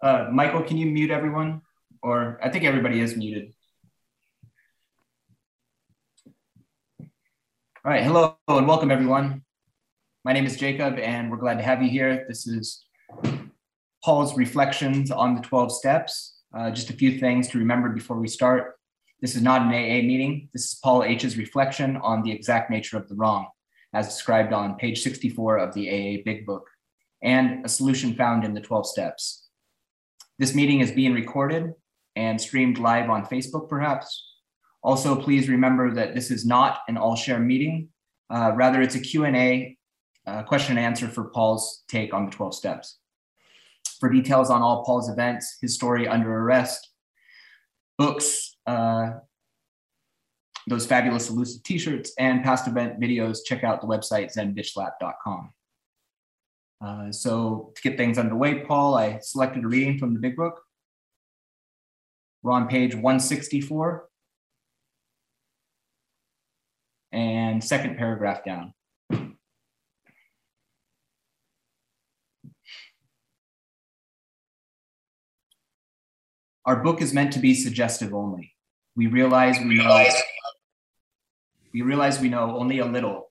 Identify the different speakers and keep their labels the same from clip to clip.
Speaker 1: Uh, Michael, can you mute everyone? Or I think everybody is muted. All right, hello and welcome everyone. My name is Jacob and we're glad to have you here. This is Paul's reflections on the 12 steps. Uh, just a few things to remember before we start. This is not an AA meeting. This is Paul H's reflection on the exact nature of the wrong, as described on page 64 of the AA Big Book, and a solution found in the 12 steps. This meeting is being recorded and streamed live on Facebook, perhaps. Also, please remember that this is not an all-share meeting. Uh, rather, it's a Q&A, uh, question and answer for Paul's take on the 12 steps. For details on all Paul's events, his story under arrest, books, uh, those fabulous elusive t-shirts and past event videos, check out the website zenbitchslap.com. Uh, so to get things underway, Paul, I selected a reading from the big book. We're on page 164 and second paragraph down. Our book is meant to be suggestive only. We realize we know we realize we know only a little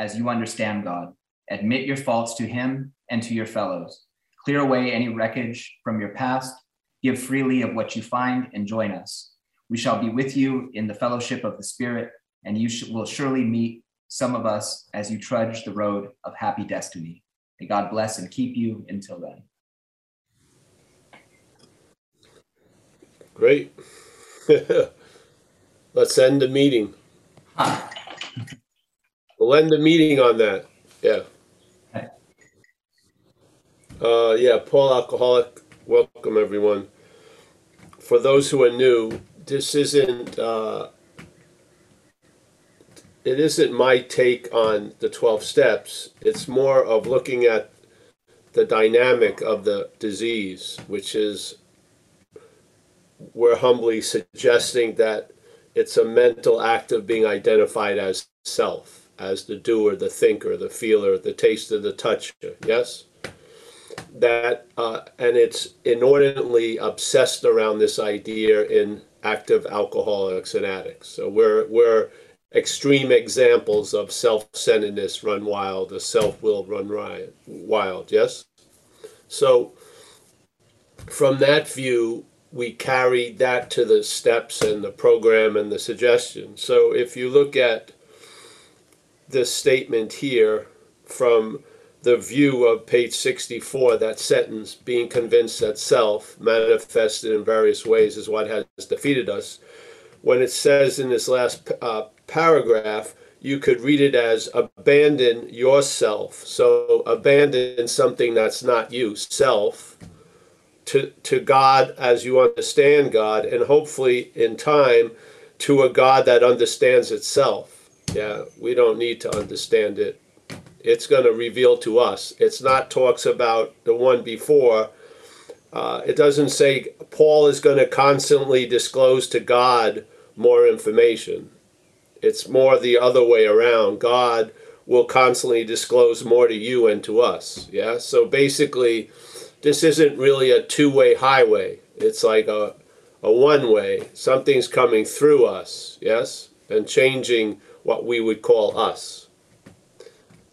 Speaker 1: as you understand God. Admit your faults to Him and to your fellows. Clear away any wreckage from your past. Give freely of what you find and join us. We shall be with you in the fellowship of the Spirit, and you will surely meet some of us as you trudge the road of happy destiny. May God bless and keep you until then.
Speaker 2: Great. Let's end the meeting. We'll end the meeting on that. Yeah. Uh, yeah, Paul Alcoholic, welcome everyone. For those who are new, this isn't uh, it isn't my take on the 12 steps. It's more of looking at the dynamic of the disease, which is we're humbly suggesting that it's a mental act of being identified as self as the doer, the thinker, the feeler, the taster, the toucher. Yes? That, uh, and it's inordinately obsessed around this idea in active alcoholics and addicts. So we're, we're extreme examples of self-centeredness run wild, the self-will run riot, wild, yes? So from that view, we carry that to the steps and the program and the suggestion. So if you look at this statement here from the view of page 64, that sentence, being convinced that self, manifested in various ways, is what has defeated us. When it says in this last uh, paragraph, you could read it as abandon yourself. So abandon something that's not you, self, to, to God as you understand God, and hopefully in time to a God that understands itself. Yeah, we don't need to understand it. It's going to reveal to us. It's not talks about the one before. Uh, it doesn't say Paul is going to constantly disclose to God more information. It's more the other way around. God will constantly disclose more to you and to us. Yeah. So basically, this isn't really a two-way highway. It's like a a one way. Something's coming through us. Yes, and changing what we would call us.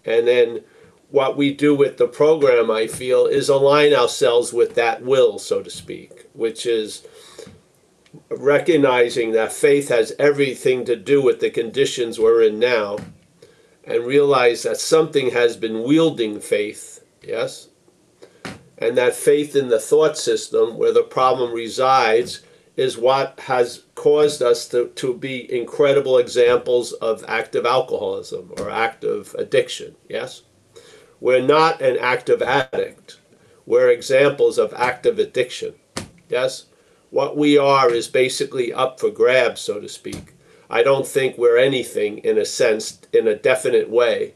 Speaker 2: And then what we do with the program, I feel, is align ourselves with that will, so to speak, which is recognizing that faith has everything to do with the conditions we're in now and realize that something has been wielding faith, yes? And that faith in the thought system where the problem resides is what has caused us to, to be incredible examples of active alcoholism or active addiction. Yes? We're not an active addict. We're examples of active addiction. Yes? What we are is basically up for grabs, so to speak. I don't think we're anything in a sense, in a definite way,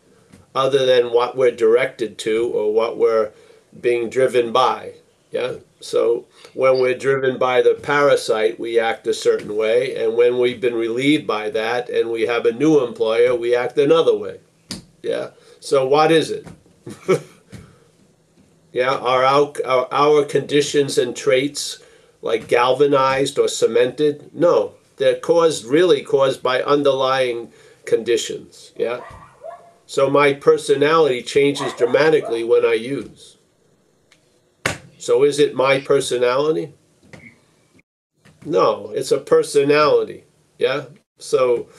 Speaker 2: other than what we're directed to or what we're being driven by. Yeah? So when we're driven by the parasite, we act a certain way. And when we've been relieved by that and we have a new employer, we act another way. Yeah? So what is it? yeah? Are our, our conditions and traits like galvanized or cemented? No. They're caused, really caused by underlying conditions. Yeah? So my personality changes dramatically when I use. So is it my personality? No, it's a personality. Yeah? So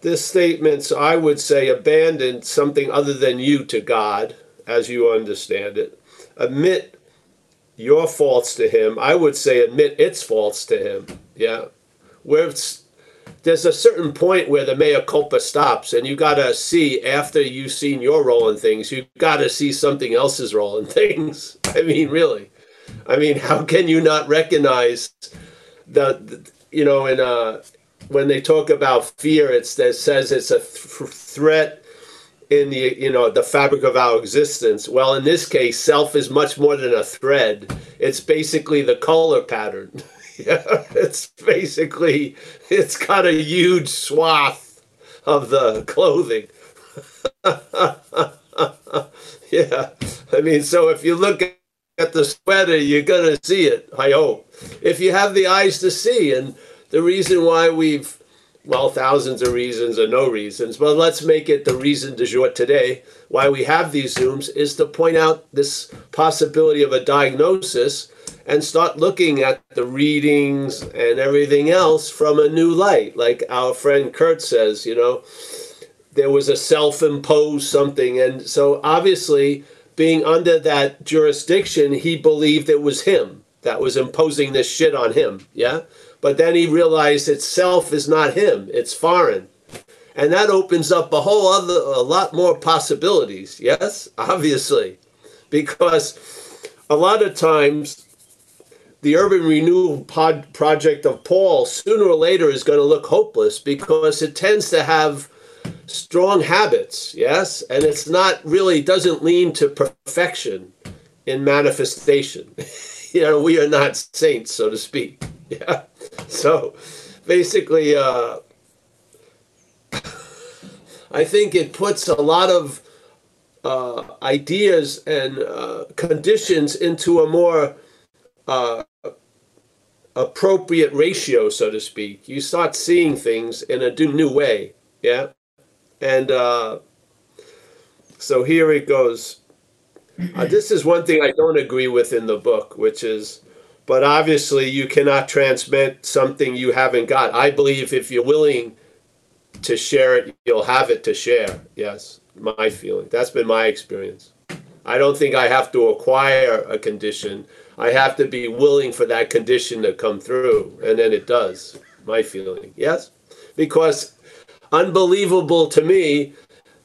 Speaker 2: this statement, I would say, abandon something other than you to God, as you understand it. Admit your faults to Him. I would say admit its faults to Him. Yeah? Where there's a certain point where the mea culpa stops, and you got to see after you've seen your role in things, you got to see something else's role in things. I mean, really. I mean, how can you not recognize the you know, in uh, when they talk about fear, it's, it says it's a th- threat in the you know the fabric of our existence. Well, in this case, self is much more than a thread. It's basically the color pattern. yeah, it's basically it's got a huge swath of the clothing. yeah, I mean, so if you look at at the sweater, you're going to see it, I hope. If you have the eyes to see, and the reason why we've, well, thousands of reasons or no reasons, but let's make it the reason du jour today, why we have these Zooms, is to point out this possibility of a diagnosis and start looking at the readings and everything else from a new light. Like our friend Kurt says, you know, there was a self imposed something. And so obviously, being under that jurisdiction, he believed it was him that was imposing this shit on him. Yeah. But then he realized itself is not him, it's foreign. And that opens up a whole other, a lot more possibilities. Yes, obviously. Because a lot of times, the urban renewal pod project of Paul sooner or later is going to look hopeless because it tends to have strong habits, yes, and it's not really doesn't lean to perfection in manifestation. you know, we are not saints, so to speak. Yeah. So basically, uh, I think it puts a lot of uh, ideas and uh, conditions into a more uh, appropriate ratio, so to speak. You start seeing things in a new way. Yeah. And uh, so here it goes. Uh, this is one thing I don't agree with in the book, which is, but obviously you cannot transmit something you haven't got. I believe if you're willing to share it, you'll have it to share. Yes, my feeling. That's been my experience. I don't think I have to acquire a condition. I have to be willing for that condition to come through, and then it does. My feeling. Yes? Because unbelievable to me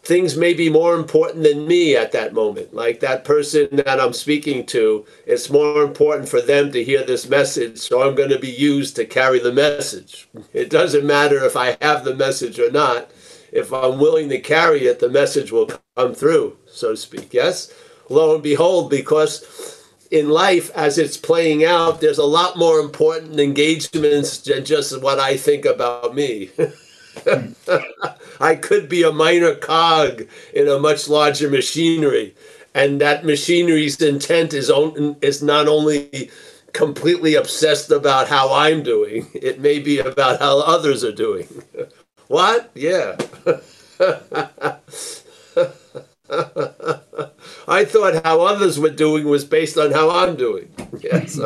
Speaker 2: things may be more important than me at that moment. Like that person that I'm speaking to, it's more important for them to hear this message, so I'm going to be used to carry the message. It doesn't matter if I have the message or not. If I'm willing to carry it, the message will come through, so to speak. Yes? Lo and behold, because in life, as it's playing out, there's a lot more important engagements than just what I think about me. I could be a minor cog in a much larger machinery. And that machinery's intent is, on, is not only completely obsessed about how I'm doing, it may be about how others are doing. what? Yeah. I thought how others were doing was based on how I'm doing. Yes.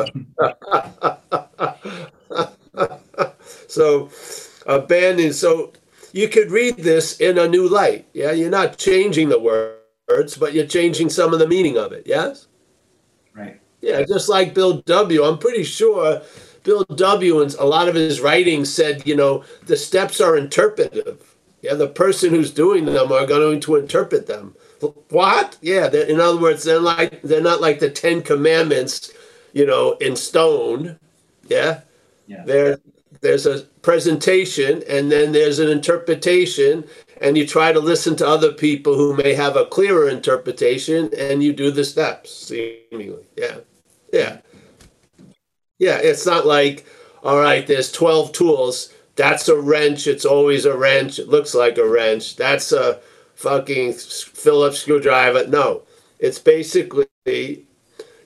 Speaker 2: so abandoned. So you could read this in a new light. Yeah, you're not changing the words, but you're changing some of the meaning of it. Yes.
Speaker 1: Right.
Speaker 2: Yeah, just like Bill W. I'm pretty sure Bill W. and a lot of his writings said, you know, the steps are interpretive. Yeah, the person who's doing them are going to interpret them. What? Yeah. In other words, they're like they're not like the Ten Commandments, you know, in stone Yeah.
Speaker 1: Yeah.
Speaker 2: There, there's a presentation and then there's an interpretation and you try to listen to other people who may have a clearer interpretation and you do the steps seemingly. Yeah. Yeah. Yeah it's not like all right there's 12 tools. That's a wrench. It's always a wrench. It looks like a wrench. That's a fucking phillips screwdriver. No. It's basically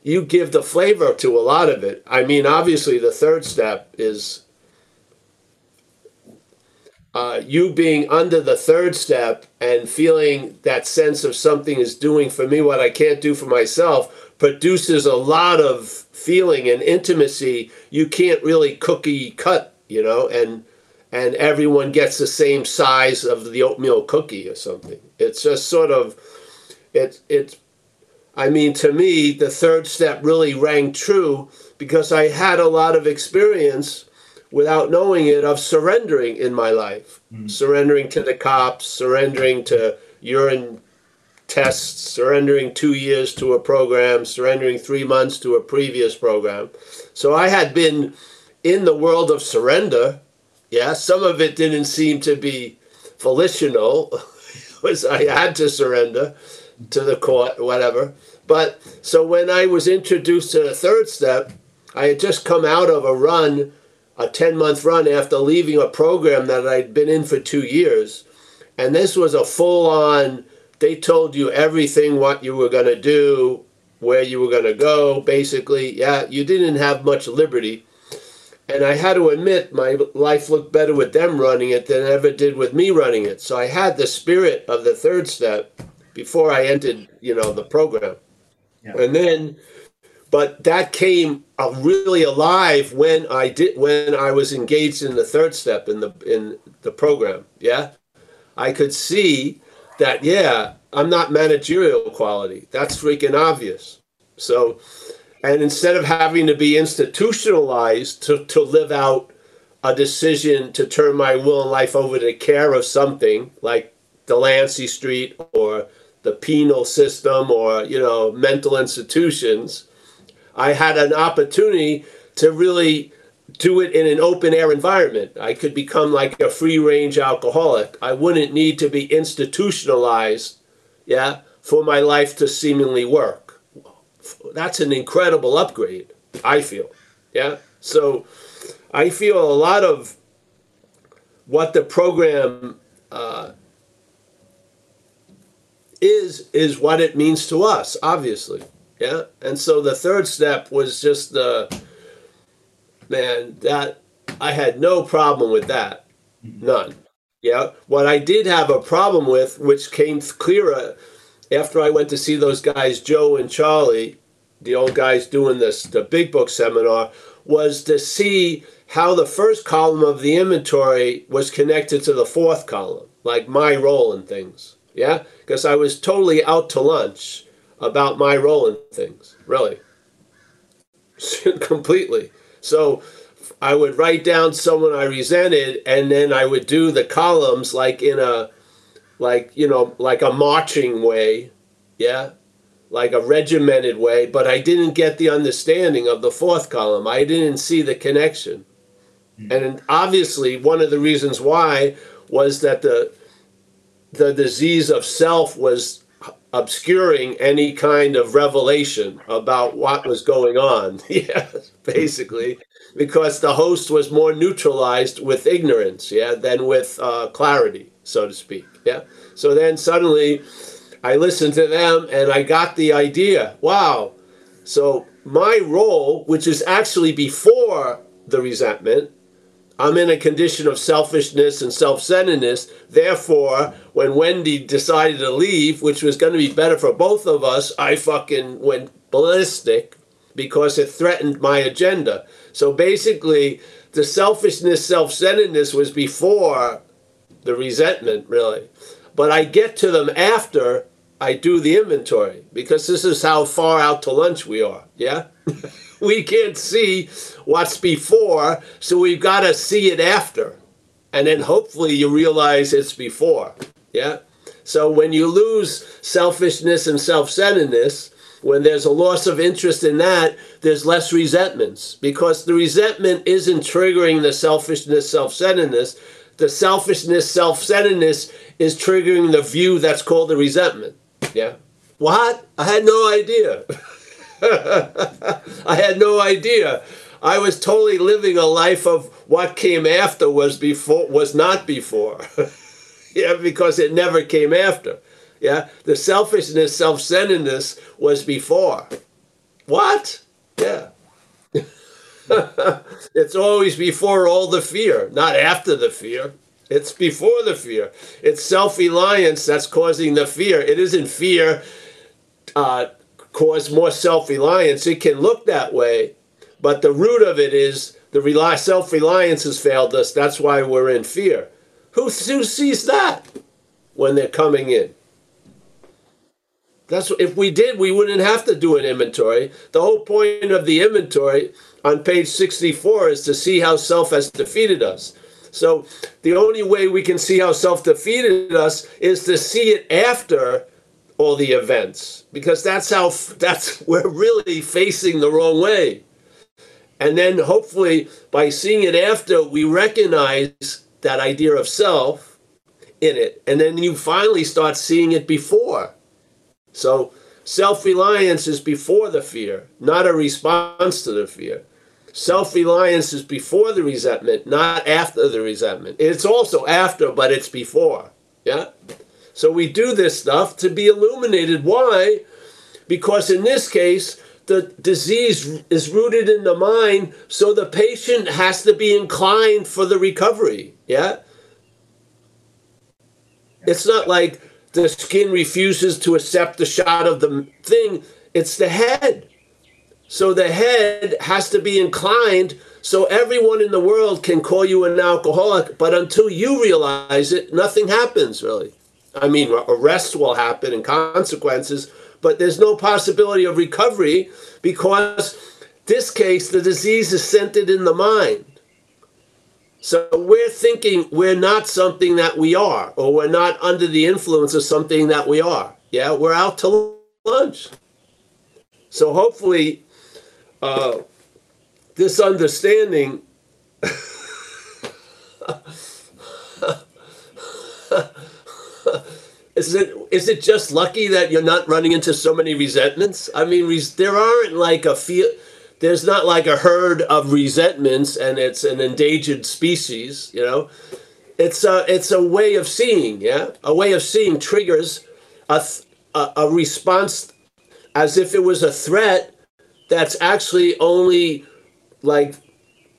Speaker 2: you give the flavor to a lot of it. I mean obviously the third step is uh, you being under the third step and feeling that sense of something is doing for me what I can't do for myself produces a lot of feeling and intimacy you can't really cookie cut, you know, and and everyone gets the same size of the oatmeal cookie or something. It's just sort of it it's I mean to me the third step really rang true because I had a lot of experience without knowing it of surrendering in my life. Mm. surrendering to the cops surrendering to urine tests surrendering two years to a program surrendering three months to a previous program. So i had been in the world of surrender. Yeah some of it didn't seem to be volitional was i had to surrender to the court whatever. But so when i was introduced to the third step i had just come out of a run a 10 month run after leaving a program that I'd been in for two years. And this was a full on, they told you everything what you were going to do, where you were going to go, basically. Yeah, you didn't have much liberty. And I had to admit, my life looked better with them running it than it ever did with me running it. So I had the spirit of the third step before I entered, you know, the program. Yeah. And then but that came uh, really alive when I did when I was engaged in the third step in the in the program. Yeah, I could see that. Yeah, I'm not managerial quality. That's freaking obvious. So, and instead of having to be institutionalized to to live out a decision to turn my will and life over to care of something like Delancey Street or the penal system or you know mental institutions I had an opportunity to really do it in an open air environment. I could become like a free range alcoholic. I wouldn't need to be institutionalized, yeah, for my life to seemingly work. That's an incredible upgrade, I feel. Yeah. So I feel a lot of what the program uh, is, is what it means to us, obviously. Yeah. And so the third step was just the man that I had no problem with that. Mm-hmm. None. Yeah. What I did have a problem with, which came clearer after I went to see those guys, Joe and Charlie, the old guys doing this, the big book seminar, was to see how the first column of the inventory was connected to the fourth column, like my role in things. Yeah. Because I was totally out to lunch about my role in things, really. Completely. So I would write down someone I resented and then I would do the columns like in a like, you know, like a marching way, yeah? Like a regimented way, but I didn't get the understanding of the fourth column. I didn't see the connection. Mm-hmm. And obviously one of the reasons why was that the the disease of self was obscuring any kind of revelation about what was going on. yeah, basically, because the host was more neutralized with ignorance, yeah, than with uh, clarity, so to speak. Yeah. So then suddenly, I listened to them and I got the idea. Wow. So my role, which is actually before the resentment, I'm in a condition of selfishness and self centeredness. Therefore, when Wendy decided to leave, which was going to be better for both of us, I fucking went ballistic because it threatened my agenda. So basically, the selfishness, self centeredness was before the resentment, really. But I get to them after I do the inventory because this is how far out to lunch we are. Yeah? we can't see what's before, so we've got to see it after. And then hopefully you realize it's before. Yeah? So when you lose selfishness and self centeredness, when there's a loss of interest in that, there's less resentments because the resentment isn't triggering the selfishness, self centeredness. The selfishness, self centeredness is triggering the view that's called the resentment. Yeah. What? I had no idea. I had no idea. I was totally living a life of what came after was before was not before. yeah, because it never came after. Yeah, the selfishness, self-centeredness was before. What? Yeah. it's always before all the fear, not after the fear. It's before the fear. It's self-reliance that's causing the fear. It isn't fear uh, cause more self-reliance. It can look that way, but the root of it is the rely, self-reliance has failed us. That's why we're in fear. Who, who sees that when they're coming in? That's if we did, we wouldn't have to do an inventory. The whole point of the inventory on page 64 is to see how self has defeated us. So the only way we can see how self defeated us is to see it after all the events because that's how that's we're really facing the wrong way. And then hopefully by seeing it after we recognize that idea of self in it and then you finally start seeing it before so self reliance is before the fear, not a response to the fear. Self reliance is before the resentment, not after the resentment. It's also after, but it's before. Yeah? So we do this stuff to be illuminated. Why? Because in this case, the disease is rooted in the mind, so the patient has to be inclined for the recovery. Yeah? It's not like the skin refuses to accept the shot of the thing, it's the head. So the head has to be inclined so everyone in the world can call you an alcoholic, but until you realize it, nothing happens really. I mean, arrests will happen and consequences, but there's no possibility of recovery because this case, the disease is centered in the mind. So we're thinking we're not something that we are, or we're not under the influence of something that we are. Yeah, we're out to lunch. So hopefully, uh, this understanding. is it is it just lucky that you're not running into so many resentments? I mean, res- there aren't like a feel there's not like a herd of resentments and it's an endangered species you know? It's a it's a way of seeing yeah? A way of seeing triggers a, a, a response as if it was a threat that's actually only like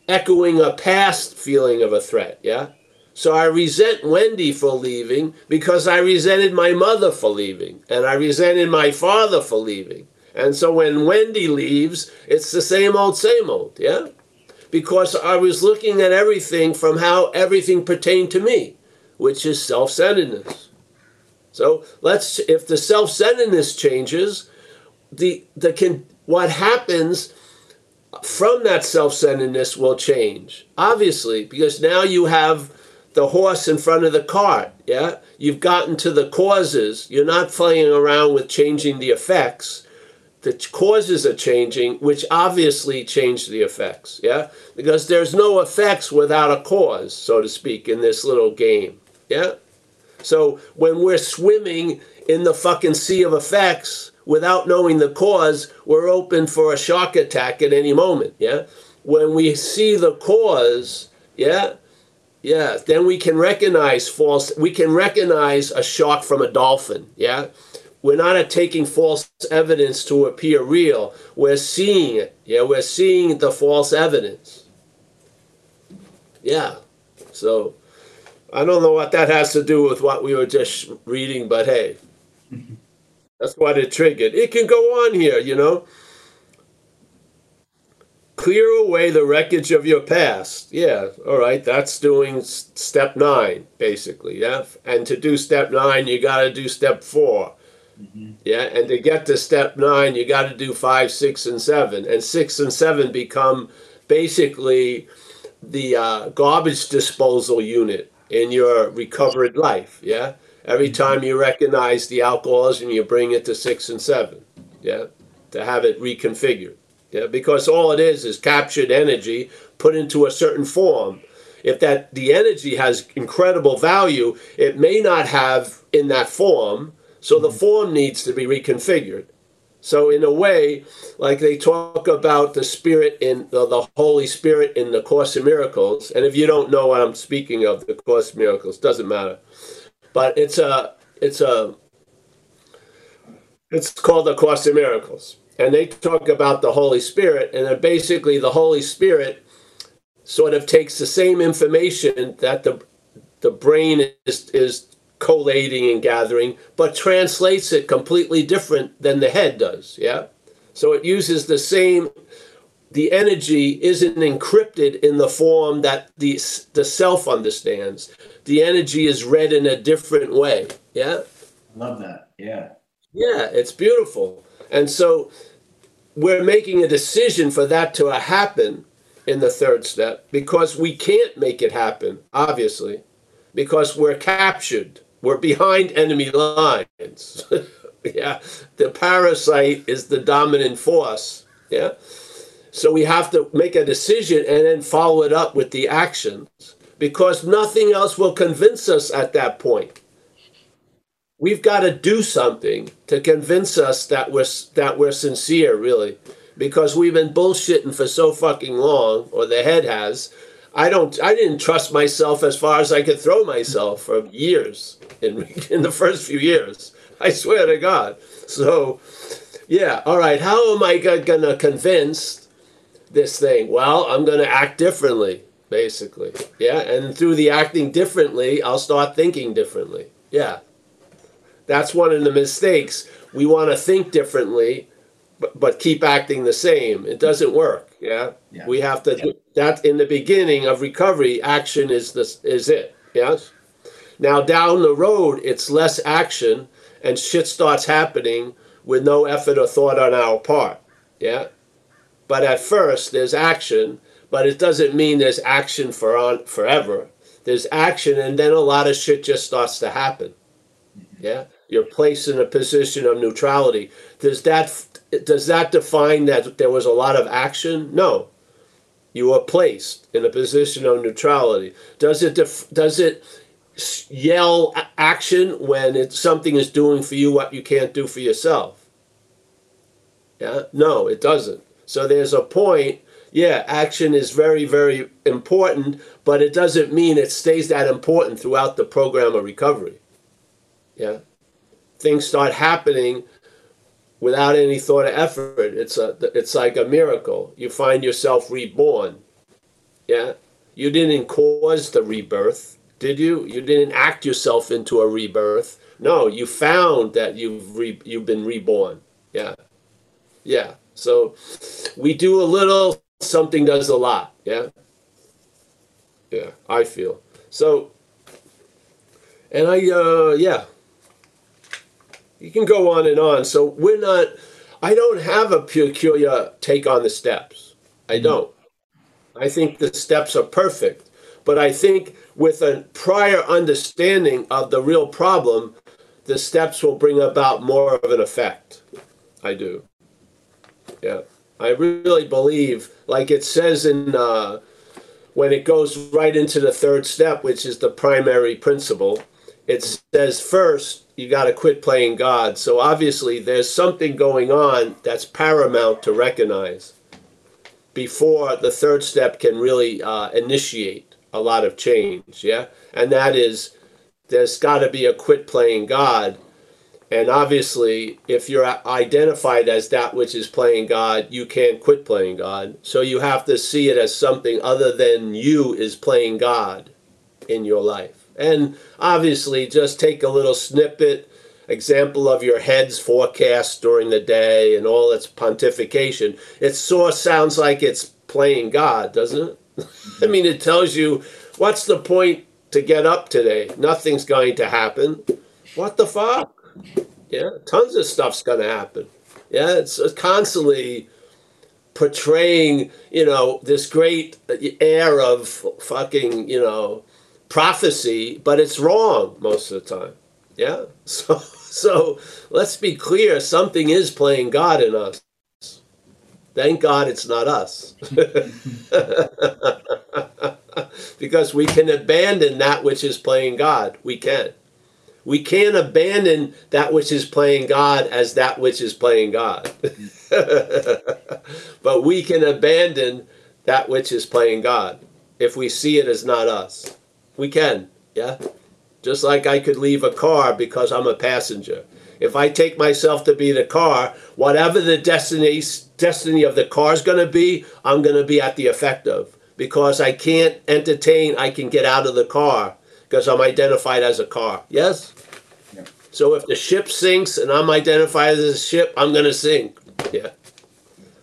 Speaker 2: echoing a past feeling of a threat yeah so I resent Wendy for leaving because I resented my mother for leaving, and I resented my father for leaving. And so when Wendy leaves, it's the same old, same old, yeah? Because I was looking at everything from how everything pertained to me, which is self centeredness. So let's, if the self centeredness changes, the, the can, what happens from that self centeredness will change, obviously, because now you have the horse in front of the cart, yeah? You've gotten to the causes. You're not playing around with changing the effects the causes are changing, which obviously change the effects. Yeah, because there's no effects without a cause, so to speak, in this little game. Yeah. So when we're swimming in the fucking sea of effects without knowing the cause, we're open for a shark attack at any moment. Yeah. When we see the cause, yeah, yeah, then we can recognize false. We can recognize a shark from a dolphin. Yeah we're not taking false evidence to appear real. We're seeing it. Yeah, we're seeing the false evidence. Yeah. So I don't know what that has to do with what we were just reading, but hey, mm-hmm. that's what it triggered. It can go on here, you know. Clear away the wreckage of your past. Yeah, all right, that's doing step nine, basically. Yeah. And to do step nine, you got to do step four. Mm-hmm. Yeah, and to get to step nine, you got to do five, six, and seven, and six and seven become basically the uh, garbage disposal unit in your recovered life. Yeah, every mm-hmm. time you recognize the alcoholism, you bring it to six and seven. Yeah, to have it reconfigured. Yeah, because all it is is captured energy put into a certain form. If that the energy has incredible value, it may not have in that form, so the mm-hmm. form needs to be reconfigured. So in a way, like they talk about the spirit in the, the Holy Spirit in the Course in Miracles, and if you don't know what I'm speaking of, the Course in Miracles doesn't matter, but it's a it's a it's called the Course in Miracles, and they talk about the Holy Spirit, and then basically the Holy Spirit sort of takes the same information that the the brain is is collating and gathering, but translates it completely different than the head does. Yeah. So it uses the same, the energy isn't encrypted in the form that the, the self understands. The energy is read in a different way. Yeah.
Speaker 1: Love that. Yeah.
Speaker 2: Yeah, it's beautiful. And so we're making a decision for that to happen in the third step because we can't make it happen, obviously, because we're captured we're behind enemy lines. yeah, the parasite is the dominant force. Yeah, so we have to make a decision and then follow it up with the actions because nothing else will convince us at that point. We've got to do something to convince us that we're that we're sincere, really, because we've been bullshitting for so fucking long, or the head has, I don't. I didn't trust myself as far as I could throw myself for years in in the first few years. I swear to God. So, yeah. All right. How am I gonna convince this thing? Well, I'm gonna act differently, basically. Yeah. And through the acting differently, I'll start thinking differently. Yeah. That's one of the mistakes. We want to think differently, but, but keep acting the same. It doesn't work. Yeah. yeah. We have to. Yeah that in the beginning of recovery, action is this is it. Yes. Now down the road, it's less action, and shit starts happening with no effort or thought on our part. Yeah. But at first, there's action, but it doesn't mean there's action for on forever. There's action, and then a lot of shit just starts to happen. Mm-hmm. Yeah. You're placed in a position of neutrality. Does that does that define that there was a lot of action? No you are placed in a position of neutrality. Does it def- does it yell action when it, something is doing for you what you can't do for yourself? Yeah, no, it doesn't. So there's a point. Yeah, action is very very important, but it doesn't mean it stays that important throughout the program of recovery. Yeah, things start happening without any thought of effort. It's a it's like a miracle. You find yourself reborn. Yeah, you didn't cause the rebirth, did you? You didn't act yourself into a rebirth. No, you found that you've re, you've been reborn. Yeah, yeah. So we do a little, something does a lot. Yeah, yeah. I feel so, and I uh yeah you can go on and on. So we're not, I don't have a peculiar take on the steps. I mm-hmm. don't. I think the steps are perfect. But I think with a prior understanding of the real problem, the steps will bring about more of an effect. I do. Yeah. I really believe, like it says in, uh, when it goes right into the third step, which is the primary principle, it says first you got to quit playing God. So obviously there's something going on that's paramount to recognize before the third step can really uh, initiate a lot of change. Yeah, and that is there's got to be a quit playing God. And obviously, if you're identified as that which is playing God, you can't quit playing God. So you have to see it as something other than you is playing God in your life. And obviously, just take a little snippet, example of your head's forecast during the day and all its pontification. It sort of sounds like it's playing God, doesn't it? I mean, it tells you what's the point to get up today? Nothing's going to happen. What the fuck? Yeah, tons of stuff's going to happen. Yeah, it's constantly portraying, you know, this great air of fucking, you know, prophecy, but it's wrong most of the time. Yeah? So so let's be clear, something is playing God in us. Thank God it's not us. because we can abandon that which is playing God. We can. We can't abandon that which is playing God as that which is playing God. but we can abandon that which is playing God if we see it as not us. We can, yeah? Just like I could leave a car because I'm a passenger. If I take myself to be the car, whatever the destiny destiny of the car is going to be, I'm going to be at the effective because I can't entertain. I can get out of the car because I'm identified as a car. Yes. Yeah. So if the ship sinks and I'm identified as a ship, I'm going to sink. Yeah.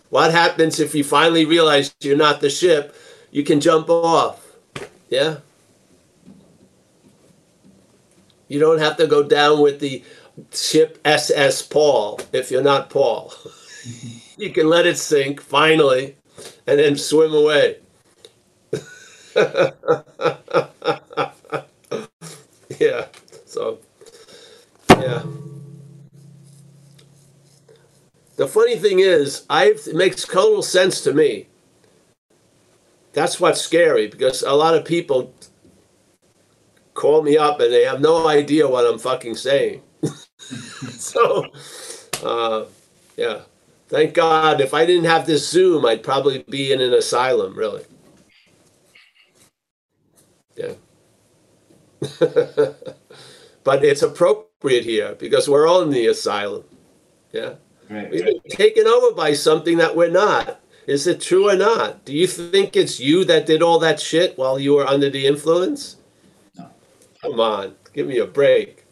Speaker 2: What happens if you finally realize you're not the ship? You can jump off. Yeah. You don't have to go down with the ship SS Paul if you're not Paul. you can let it sink finally and then swim away. yeah. So, yeah. The funny thing is, I've, it makes total sense to me. That's what's scary because a lot of people call me up and they have no idea what I'm fucking saying. so, uh, yeah. Thank God. If I didn't have this Zoom, I'd probably be in an asylum, really. Yeah. but it's appropriate here because we're all in the asylum. Yeah. Right. We've been taken over by something that we're not. Is it true or not? Do you think it's you that did all that shit while you were under the influence? Come on, give me a break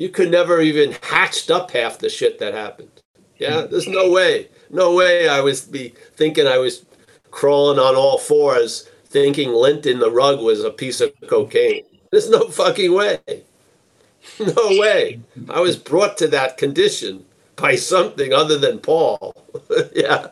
Speaker 2: you could never even hatched up half the shit that happened. Yeah, there's no way, no way I was be thinking I was crawling on all fours, thinking lint in the rug was a piece of cocaine. There's no fucking way. No way. I was brought to that condition by something other than Paul. yeah,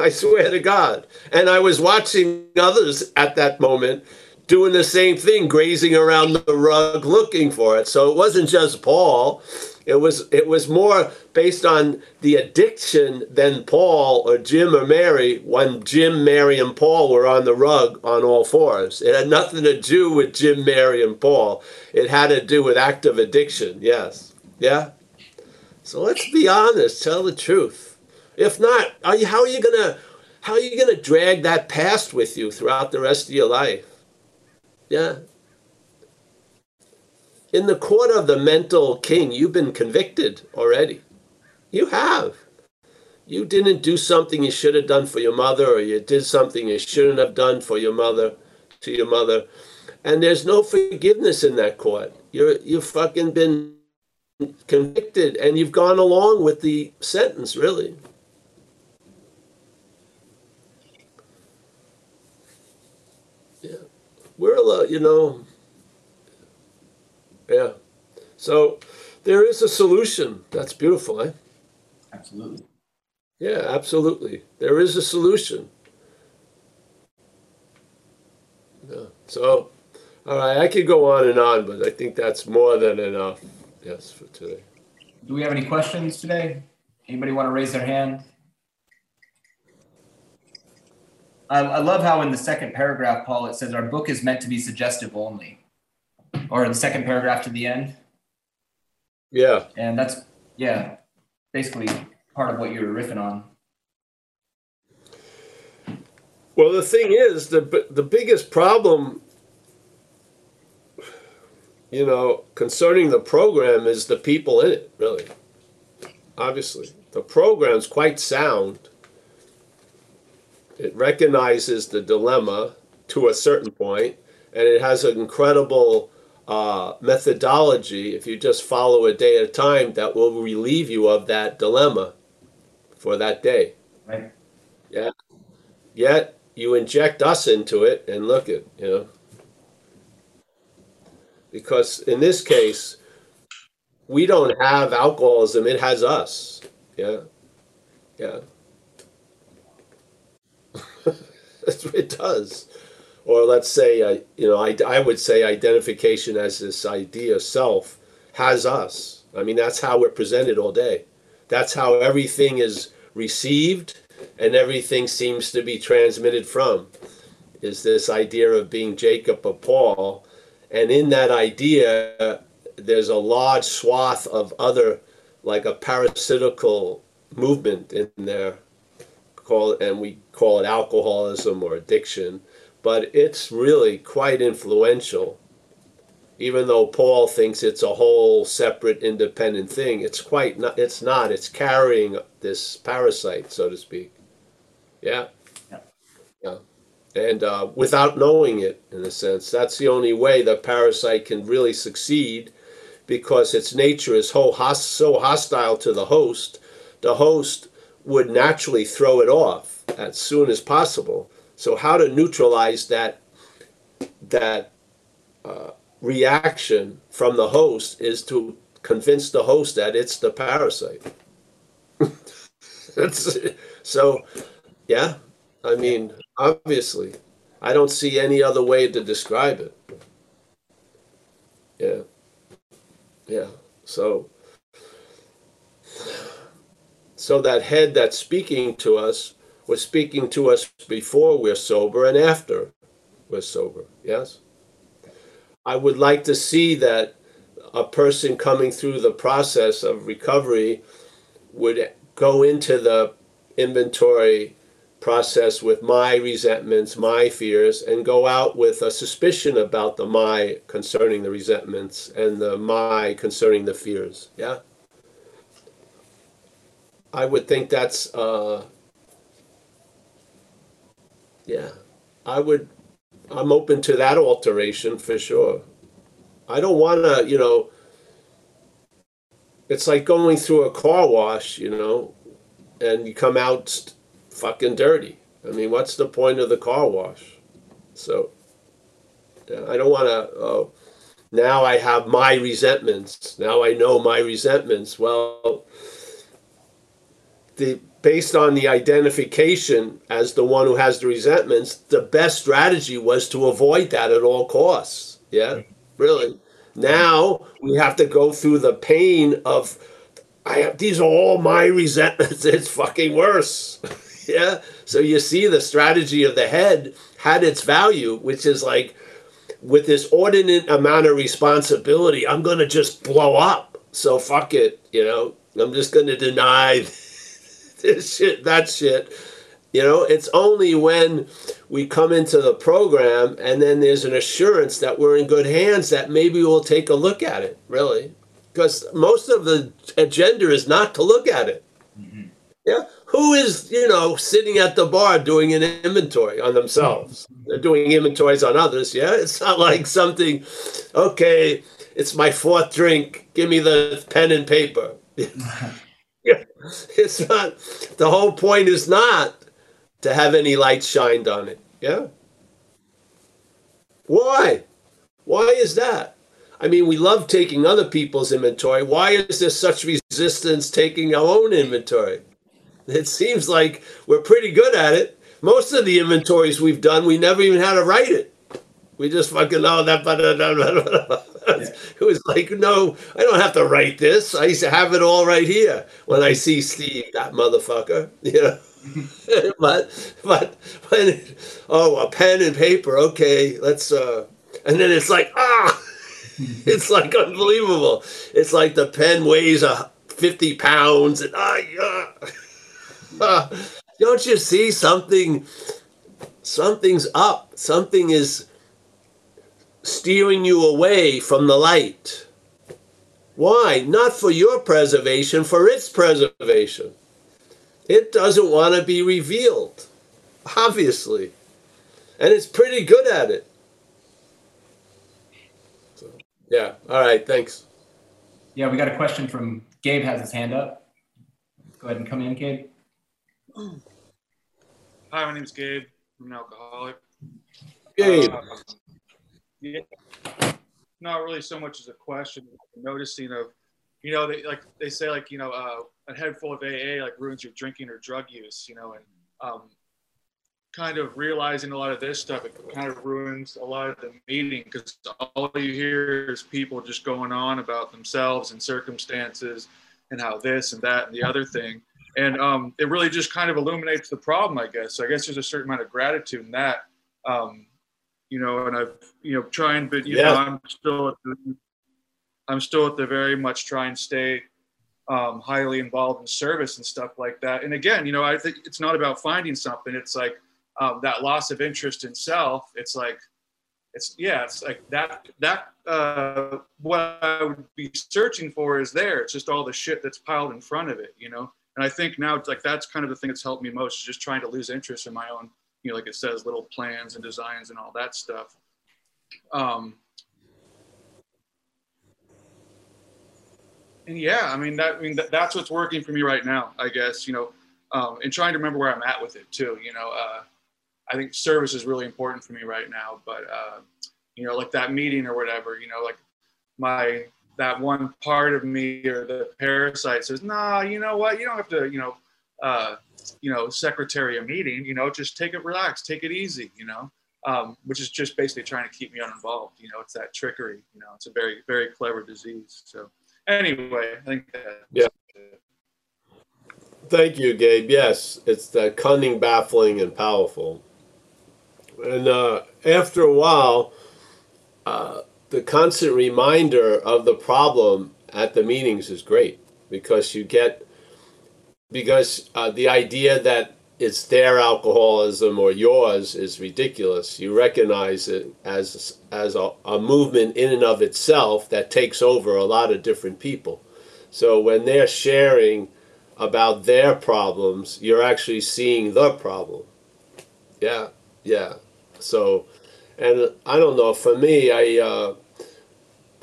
Speaker 2: I swear to God. And I was watching others at that moment doing the same thing, grazing around the rug looking for it. So it wasn't just Paul. It was it was more based on the addiction than Paul or Jim or Mary when Jim, Mary, and Paul were on the rug on all fours. It had nothing to do with Jim, Mary, and Paul. It had to do with active addiction. Yes. Yeah. So let's be honest, tell the truth. If not, are you, how are you gonna how are you gonna drag that past with you throughout the rest of your life? Yeah. In the court of the mental king, you've been convicted already. You have. You didn't do something you should have done for your mother, or you did something you shouldn't have done for your mother, to your mother. And there's no forgiveness in that court. You're you've fucking been convicted and you've gone along with the sentence, really. We're a lot, you know. Yeah. So there is a solution. That's beautiful, eh?
Speaker 1: Absolutely.
Speaker 2: Yeah, absolutely. There is a solution. Yeah. So, all right, I could go on and on, but I think that's more than enough. Yes, for today.
Speaker 1: Do we have any questions today? Anybody want to raise their hand? I, I love how in the second paragraph, Paul, it says our book is meant to be suggestive only, or the second paragraph to the end.
Speaker 2: Yeah.
Speaker 1: And that's, yeah, basically part of what you were riffing on.
Speaker 2: Well, the thing is, the the biggest problem, you know, concerning the program is the people in it. Really, obviously, the program's quite sound, it recognizes the dilemma to a certain point, and it has an incredible uh, methodology, if you just follow a day at a time, that will relieve you of that dilemma for that day.
Speaker 1: Right.
Speaker 2: Yeah. Yet you inject us into it and look at, you know. Because in this case, we don't have alcoholism, it has us. Yeah. Yeah. it does. Or let's say, uh, you know, I, I would say identification as this idea self has us. I mean, that's how we're presented all day. That's how everything is received and everything seems to be transmitted from is this idea of being Jacob or Paul. And in that idea, there's a large swath of other, like a parasitical movement in there, call and we call it alcoholism or addiction, but it's really quite influential. Even though Paul thinks it's a whole separate independent thing, it's quite not, it's not. It's carrying this parasite, so to speak. Yeah. Yeah. yeah. And uh, without knowing it, in a sense, that's the only way the parasite can really succeed because its nature is so hostile to the host. The host would naturally throw it off as soon as possible. So, how to neutralize that that uh, reaction from the host is to convince the host that it's the parasite. so yeah, I mean, obviously, I don't see any other way to describe it. Yeah, yeah. So, so that head that's speaking to us was speaking to us before we're sober and after we're sober. Yes. I would like to see that a person coming through the process of recovery would go into the inventory process with my resentments, my fears, and go out with a suspicion about the my concerning the resentments and the my concerning the fears. Yeah? I would think that's, uh, yeah, I would, I'm open to that alteration for sure. I don't want to, you know, it's like going through a car wash, you know, and you come out fucking dirty. I mean, what's the point of the car wash? So, yeah, I don't want to. Oh, now I have my resentments. Now I know my resentments. Well, the based on the identification as the one who has the resentments, the best strategy was to avoid that at all costs. Yeah, really. Now we have to go through the pain of I have, these are all my resentments. It's fucking worse. yeah. So you see the strategy of the head had its value, which is like with this ordinate amount of responsibility, I'm gonna just blow up. So fuck it, you know. I'm just gonna deny this shit, that shit. You know, it's only when we come into the program and then there's an assurance that we're in good hands that maybe we'll take a look at it, really because most of the agenda is not to look at it. Mm-hmm. Yeah, who is you know sitting at the bar doing an inventory on themselves? They're doing inventories on others. Yeah, it's not like something. Okay, it's my fourth drink. Give me the pen and paper. it's not. The whole point is not to have any light shined on it. Yeah. Why? Why is that? I mean, we love taking other people's inventory. Why is there such resistance taking our own inventory? It seems like we're pretty good at it. Most of the inventories we've done, we never even had to write it. We just fucking know that. Blah, blah, blah, it was like, no, I don't have to write this. I used to have it all right here when I see Steve, that motherfucker. You know. but but when oh a pen and paper okay let's uh and then it's like ah it's like unbelievable. It's like the pen weighs a 50 pounds and ah, uh, don't you see something something's up something is steering you away from the light why not for your preservation for its preservation it doesn't want to be revealed obviously and it's pretty good at it yeah. All right. Thanks.
Speaker 1: Yeah, we got a question from Gabe. Has his hand up. Go ahead and come in, Gabe.
Speaker 3: Hi, my name is Gabe. I'm an alcoholic.
Speaker 2: Gabe. Uh,
Speaker 3: yeah, not really so much as a question. Noticing of, you know, they like they say like you know uh, a head full of AA like ruins your drinking or drug use. You know, and um, kind of realizing a lot of this stuff, it kind of ruins a lot of the meeting because all you hear is people just going on about themselves and circumstances and how this and that and the other thing. and um, it really just kind of illuminates the problem, I guess. So I guess there's a certain amount of gratitude in that, um, you know. And I've you know trying, but you
Speaker 2: Yeah.
Speaker 3: know I'm still at the, I'm still at the very much try and stay um, highly involved in service and stuff like that. And again, you know, I think it's not about finding something. It's like um, that loss of interest in self. It's like it's yeah, it's like that that uh, what I would be searching for is there. It's just all the shit that's piled in front of it, you know. And I think now, like that's kind of the thing that's helped me most is just trying to lose interest in my own, you know, like it says, little plans and designs and all that stuff. Um, and yeah, I mean that. I mean that, that's what's working for me right now. I guess you know, um, and trying to remember where I'm at with it too. You know, uh, I think service is really important for me right now. But uh, you know, like that meeting or whatever. You know, like my that one part of me or the parasite says, nah, you know what? You don't have to, you know, uh, you know, secretary a meeting. You know, just take it relax, take it easy. You know. Um, which is just basically trying to keep me uninvolved. You know, it's that trickery. You know, it's a very, very clever disease. So, anyway, I think that.
Speaker 2: Yeah. Thank you, Gabe. Yes, it's that cunning, baffling, and powerful. And uh, after a while, uh, the constant reminder of the problem at the meetings is great because you get because uh, the idea that it's their alcoholism or yours is ridiculous. You recognize it as as a, a movement in and of itself that takes over a lot of different people. So when they're sharing about their problems, you're actually seeing the problem. Yeah, yeah. So, and I don't know. For me, I uh,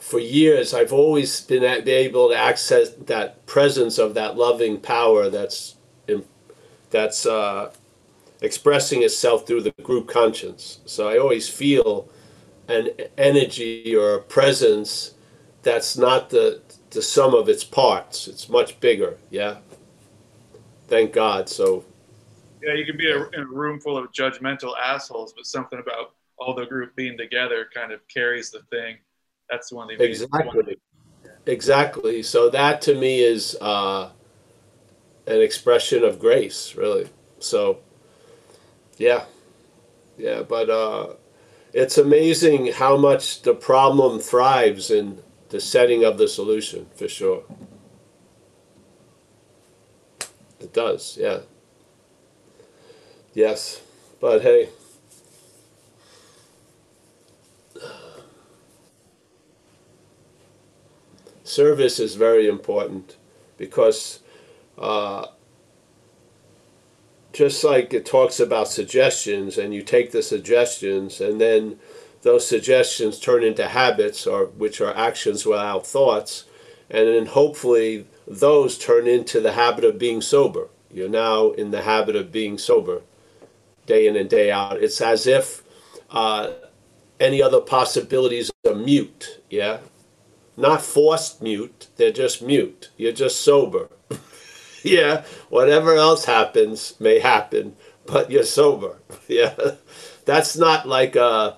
Speaker 2: for years I've always been able to access that presence of that loving power that's that's uh, expressing itself through the group conscience. So I always feel an energy or a presence that's not the the sum of its parts. It's much bigger. Yeah. Thank God. So
Speaker 3: Yeah, you can be a, in a room full of judgmental assholes, but something about all the group being together kind of carries the thing. That's one the amazing
Speaker 2: exactly, exactly. So that to me is uh, an expression of grace, really. So, yeah, yeah. But uh, it's amazing how much the problem thrives in the setting of the solution, for sure. It does, yeah. Yes, but hey. Service is very important because uh, just like it talks about suggestions and you take the suggestions and then those suggestions turn into habits or which are actions without thoughts and then hopefully those turn into the habit of being sober. You're now in the habit of being sober day in and day out. It's as if uh, any other possibilities are mute yeah not forced mute they're just mute. You're just sober. Yeah whatever else happens may happen but you're sober. Yeah. That's not like a,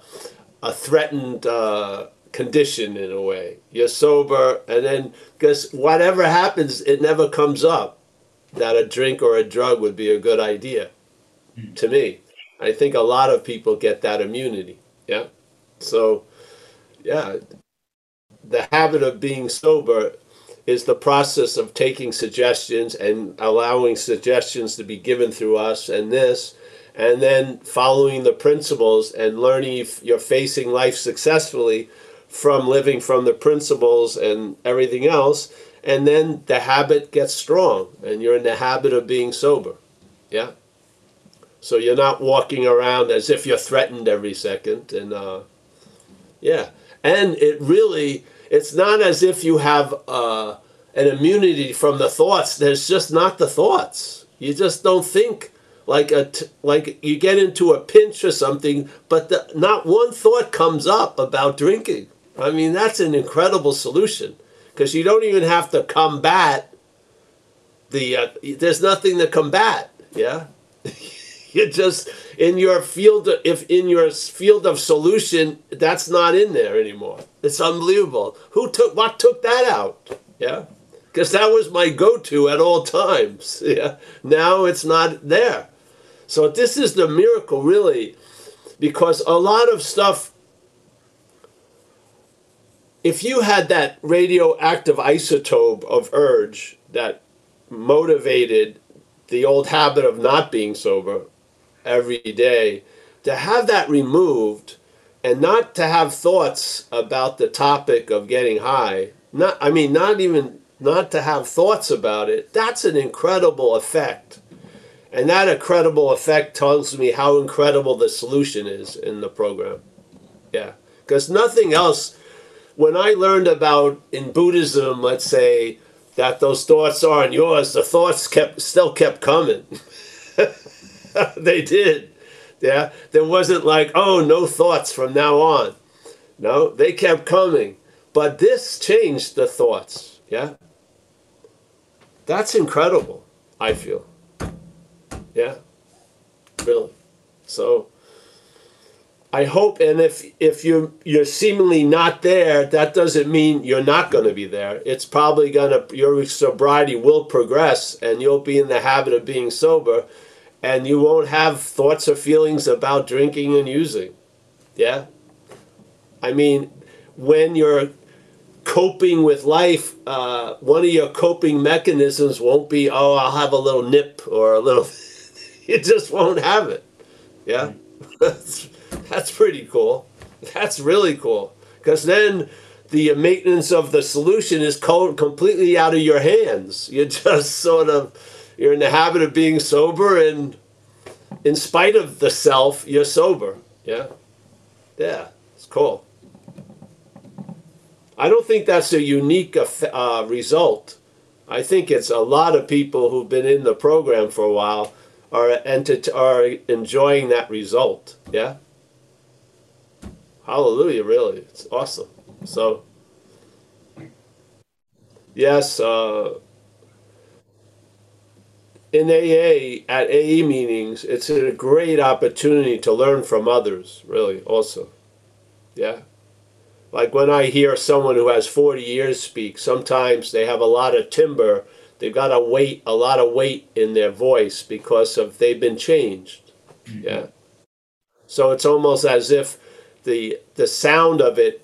Speaker 2: a threatened uh, condition in a way. You're sober and then because whatever happens it never comes up. That a drink or a drug would be a good idea to me. I think a lot of people get that immunity. Yeah. So yeah the habit of being sober is the process of taking suggestions and allowing suggestions to be given through us and this and then following the principles and learning if you're facing life successfully from living from the principles and everything else and then the habit gets strong and you're in the habit of being sober. Yeah? So you're not walking around as if you're threatened every second and uh, yeah. And it really it's not as if you have uh, an immunity from the thoughts. There's just not the thoughts. You just don't think like a t- like you get into a pinch or something but the, not one thought comes up about drinking. I mean that's an incredible solution because you don't even have to combat the uh, there's nothing to combat yeah? You just in your field if in your field of solution that's not in there anymore it's unbelievable who took what took that out yeah because that was my go-to at all times. Yeah. Now it's not there. So this is the miracle, really, because a lot of stuff. If you had that radioactive isotope of urge that motivated the old habit of not being sober every day, to have that removed and not to have thoughts about the topic of getting high, not I mean not even not to have thoughts about it, that's an incredible effect. And that incredible effect tells me how incredible the solution is in the program. Yeah. Because nothing else, when I learned about in Buddhism, let's say, that those thoughts aren't yours, the thoughts kept still kept coming. they did. Yeah. There wasn't like, oh, no thoughts from now on. No, they kept coming. But this changed the thoughts. Yeah. That's incredible, I feel. Yeah. Really. So I hope and if if you're you're seemingly not there, that doesn't mean you're not gonna be there. It's probably gonna your sobriety will progress and you'll be in the habit of being sober and you won't have thoughts or feelings about drinking and using. Yeah? I mean, when you're coping with life, uh, one of your coping mechanisms won't be, oh, I'll have a little nip or a little. you just won't have it. Yeah, that's, that's pretty cool. That's really cool because then the maintenance of the solution is co- completely out of your hands. You just sort of you're in the habit of being sober, and in spite of the self, you're sober. Yeah, yeah, it's cool. I don't think that's a unique uh, result. I think it's a lot of people who've been in the program for a while are ent- are enjoying that result. Yeah. Hallelujah! Really, it's awesome. So, yes, uh, in AA at AA meetings, it's a great opportunity to learn from others. Really, also, yeah. Like when I hear someone who has 40 years speak, sometimes they have a lot of timbre. They've got a weight, a lot of weight in their voice because of they've been changed. Mm-hmm. Yeah. So it's almost as if the the sound of it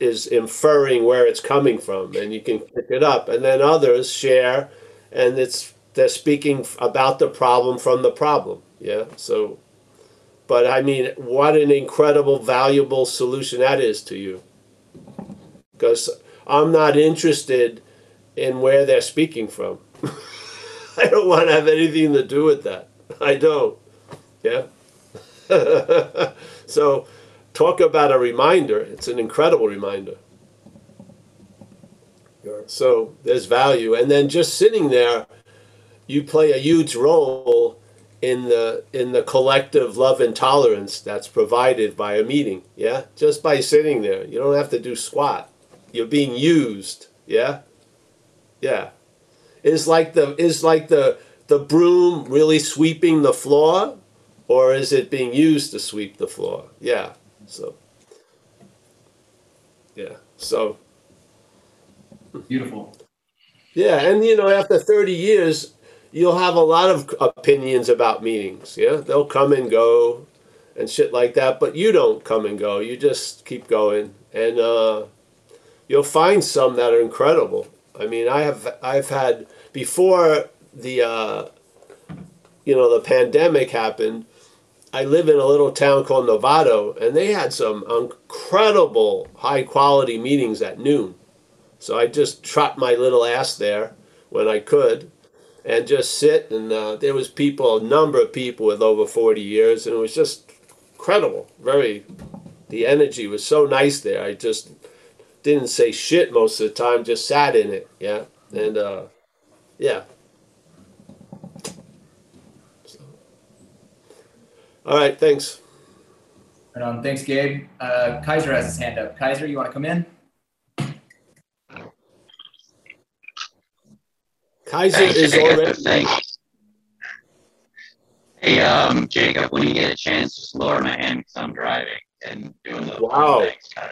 Speaker 2: is inferring where it's coming from, and you can pick it up. And then others share, and it's they're speaking about the problem from the problem. Yeah. So but I mean, what an incredible, valuable solution that is to you. Because I'm not interested in where they're speaking from. I don't want to have anything to do with that. I don't. Yeah. so, talk about a reminder. It's an incredible reminder. So, there's value. And then just sitting there, you play a huge role in the in the collective love and tolerance that's provided by a meeting yeah? Just by sitting there. You don't have to do squat. You're being used yeah? Yeah. Is like the is like the the broom really sweeping the floor or is it being used to sweep the floor? Yeah so. Yeah so.
Speaker 1: Beautiful.
Speaker 2: Yeah and you know after 30 years you'll have a lot of opinions about meetings. Yeah, they'll come and go and shit like that, but you don't come and go. You just keep going, and uh, you'll find some that are incredible. I mean, I have I've had before the uh, you know the pandemic happened. I live in a little town called Novato, and they had some incredible high quality meetings at noon. So I just trot my little ass there when I could, and just sit. And uh, there was people, a number of people with over 40 years, and it was just incredible. Very, the energy was so nice there. I just didn't say shit most of the time, just sat in it. Yeah. And uh, yeah. All right. Thanks.
Speaker 1: Um, thanks, Gabe. Uh, Kaiser has his hand up. Kaiser, you want to come in?
Speaker 2: Kaiser Thanks, is Jacob. already.
Speaker 4: Thanks. Hey, um, Jacob, when you get a chance, just lower my hand because I'm driving and doing the.
Speaker 2: Wow.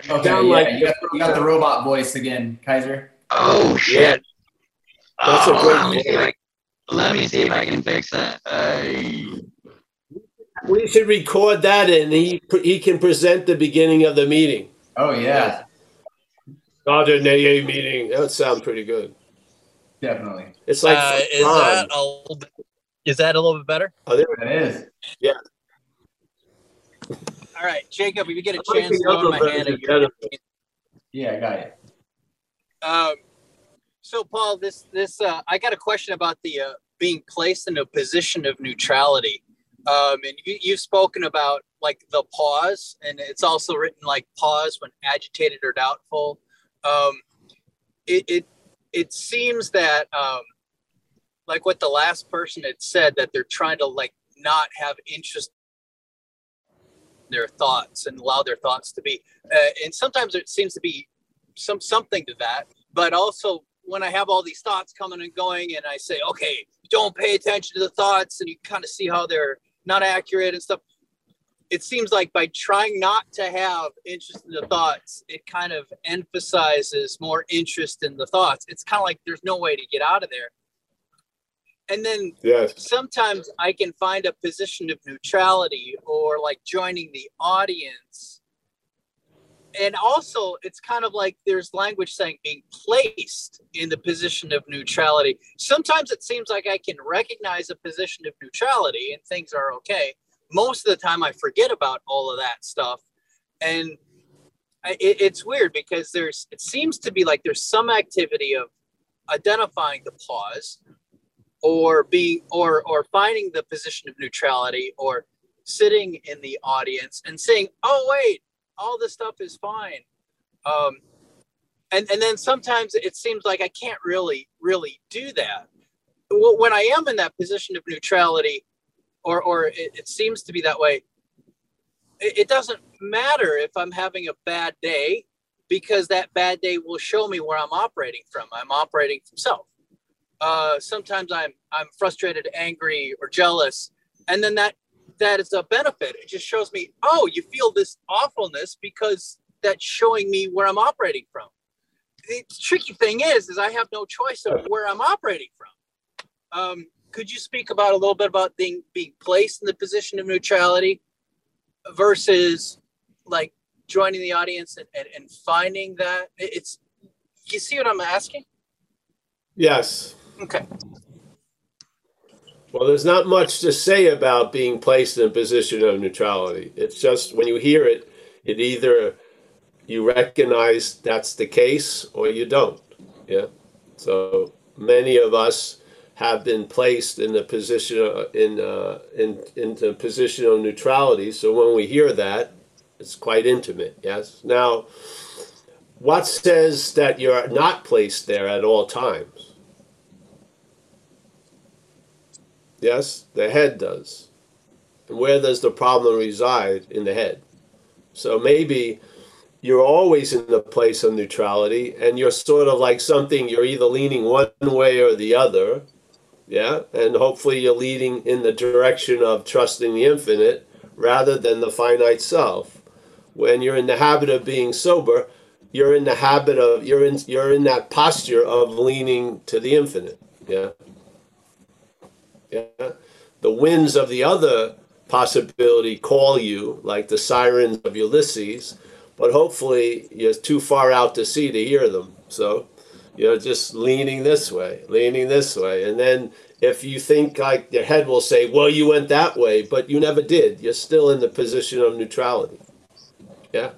Speaker 1: Okay, yeah, like you, got, you got the robot voice again, Kaiser.
Speaker 4: Oh shit.
Speaker 2: That's a
Speaker 4: Oh,
Speaker 2: great
Speaker 4: let me, see if. I, let me see if I can fix that. Uh,
Speaker 2: We should record that and he, he can present the beginning of the meeting.
Speaker 1: Oh yeah,
Speaker 2: Garden AA meeting. That would sound pretty good.
Speaker 1: Definitely.
Speaker 2: It's like
Speaker 5: uh, is
Speaker 2: fun.
Speaker 5: that a little bit, is that a little bit better?
Speaker 2: Oh, there
Speaker 1: it is. Yeah.
Speaker 5: All right, Jacob, if you get a
Speaker 2: I like
Speaker 5: chance, lower my hand.
Speaker 2: version
Speaker 5: at your-
Speaker 2: better.
Speaker 1: Yeah, I got it.
Speaker 5: Um, so Paul, this this uh, I got a question about the uh, being placed in a position of neutrality. Um, and you, you've spoken about like the pause, and it's also written like pause when agitated or doubtful. Um, it, it it seems that um, like what the last person had said that they're trying to like not have interest in their thoughts and allow their thoughts to be. Uh, and sometimes it seems to be some something to that. But also when I have all these thoughts coming and going, and I say, okay, don't pay attention to the thoughts, and you kind of see how they're not accurate and stuff. It seems like by trying not to have interest in the thoughts, it kind of emphasizes more interest in the thoughts. It's kind of like there's no way to get out of there. And then
Speaker 2: Yes.
Speaker 5: sometimes I can find a position of neutrality or like joining the audience. And also, it's kind of like there's language saying being placed in the position of neutrality. Sometimes it seems like I can recognize a position of neutrality and things are okay. Most of the time, I forget about all of that stuff. And I- it, it's weird because there's, it seems to be like there's some activity of identifying the pause or being or or finding the position of neutrality or sitting in the audience and saying oh wait all this stuff is fine um and and then sometimes it seems like i can't really really do that when i am in that position of neutrality or or it, it seems to be that way it, it doesn't matter if i'm having a bad day because that bad day will show me where i'm operating from i'm operating from self uh, sometimes I'm I'm frustrated, angry, or jealous, and then that that is a benefit. It just shows me, oh, you feel this awfulness because that's showing me where I'm operating from. The tricky thing is, is I have no choice of where I'm operating from. Um, could you speak about a little bit about being being placed in the position of neutrality versus like joining the audience and, and, and finding that it's you see what I'm asking?
Speaker 2: Yes.
Speaker 5: Okay.
Speaker 2: Well, there's not much to say about being placed in a position of neutrality. It's just when you hear it, it either you recognize that's the case or you don't. Yeah. So many of us have been placed in the position uh, in uh, in into position of neutrality. So when we hear that, it's quite intimate. Yes. Now, what says that you're not placed there at all times? Yes, the head does. And where does the problem reside? In the head. So maybe you're always in the place of neutrality and you're sort of like something you're either leaning one way or the other. Yeah. And hopefully you're leading in the direction of trusting the infinite rather than the finite self. When you're in the habit of being sober, you're in the habit of you're in you're in that posture of leaning to the infinite. Yeah. Yeah. The winds of the other possibility call you, like the sirens of Ulysses, but hopefully you're too far out to sea to hear them. So you're just leaning this way, leaning this way. And then if you think like your head will say, well, you went that way, but you never did, you're still in the position of neutrality. Yeah.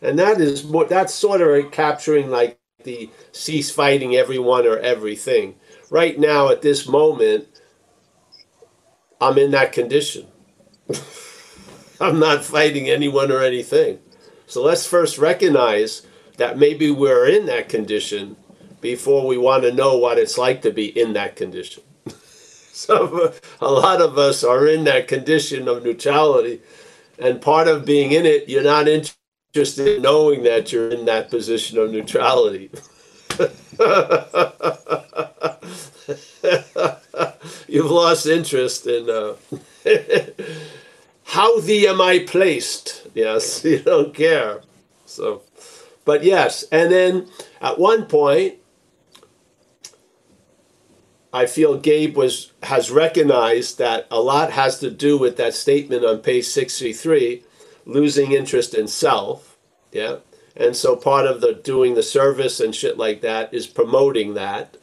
Speaker 2: And that is more, that's sort of capturing like the cease fighting everyone or everything. Right now, at this moment, I'm in that condition. I'm not fighting anyone or anything. So let's first recognize that maybe we're in that condition before we want to know what it's like to be in that condition. so a lot of us are in that condition of neutrality, and part of being in it, you're not interested in knowing that you're in that position of neutrality. You've lost interest in uh, how thee am I placed? Yes, you don't care. So, but yes, and then at one point, I feel Gabe was has recognized that a lot has to do with that statement on page 63, losing interest in self. Yeah. And so part of the doing the service and shit like that is promoting that.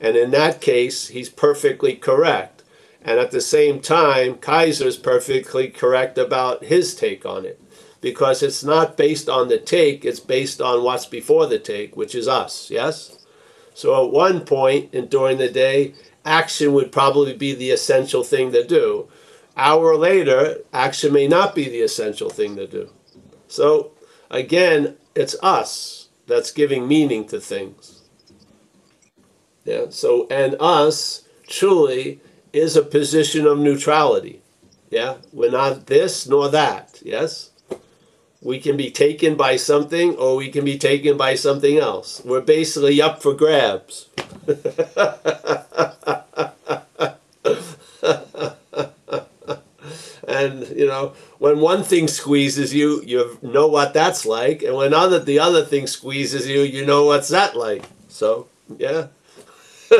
Speaker 2: And in that case, he's perfectly correct. And at the same time, Kaiser's perfectly correct about his take on it. Because it's not based on the take, it's based on what's before the take, which is us, yes? So at one and during the day, action would probably be the essential thing to do. Hour later, action may not be the essential thing to do. So again, it's us that's giving meaning to things. Yeah. So and us truly is a position of neutrality. Yeah. We're not this nor that. Yes. We can be taken by something or we can be taken by something else. We're basically up for grabs. and you know when one thing squeezes you you know what that's like and when other the other thing squeezes you you know what's that like so yeah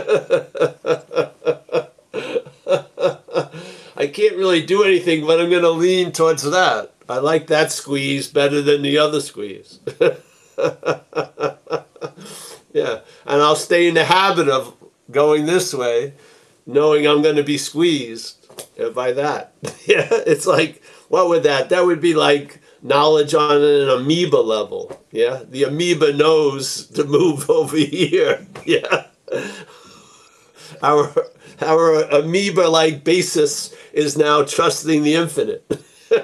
Speaker 2: I can't really do anything but I'm going to lean towards that I like that squeeze better than the other squeeze yeah and I'll stay in the habit of going this way knowing I'm going to be squeezed by that. yeah, it's like what would that? That would be like knowledge on an amoeba level. Yeah, the amoeba knows to move over here. Yeah, our our amoeba like basis is now trusting the infinite.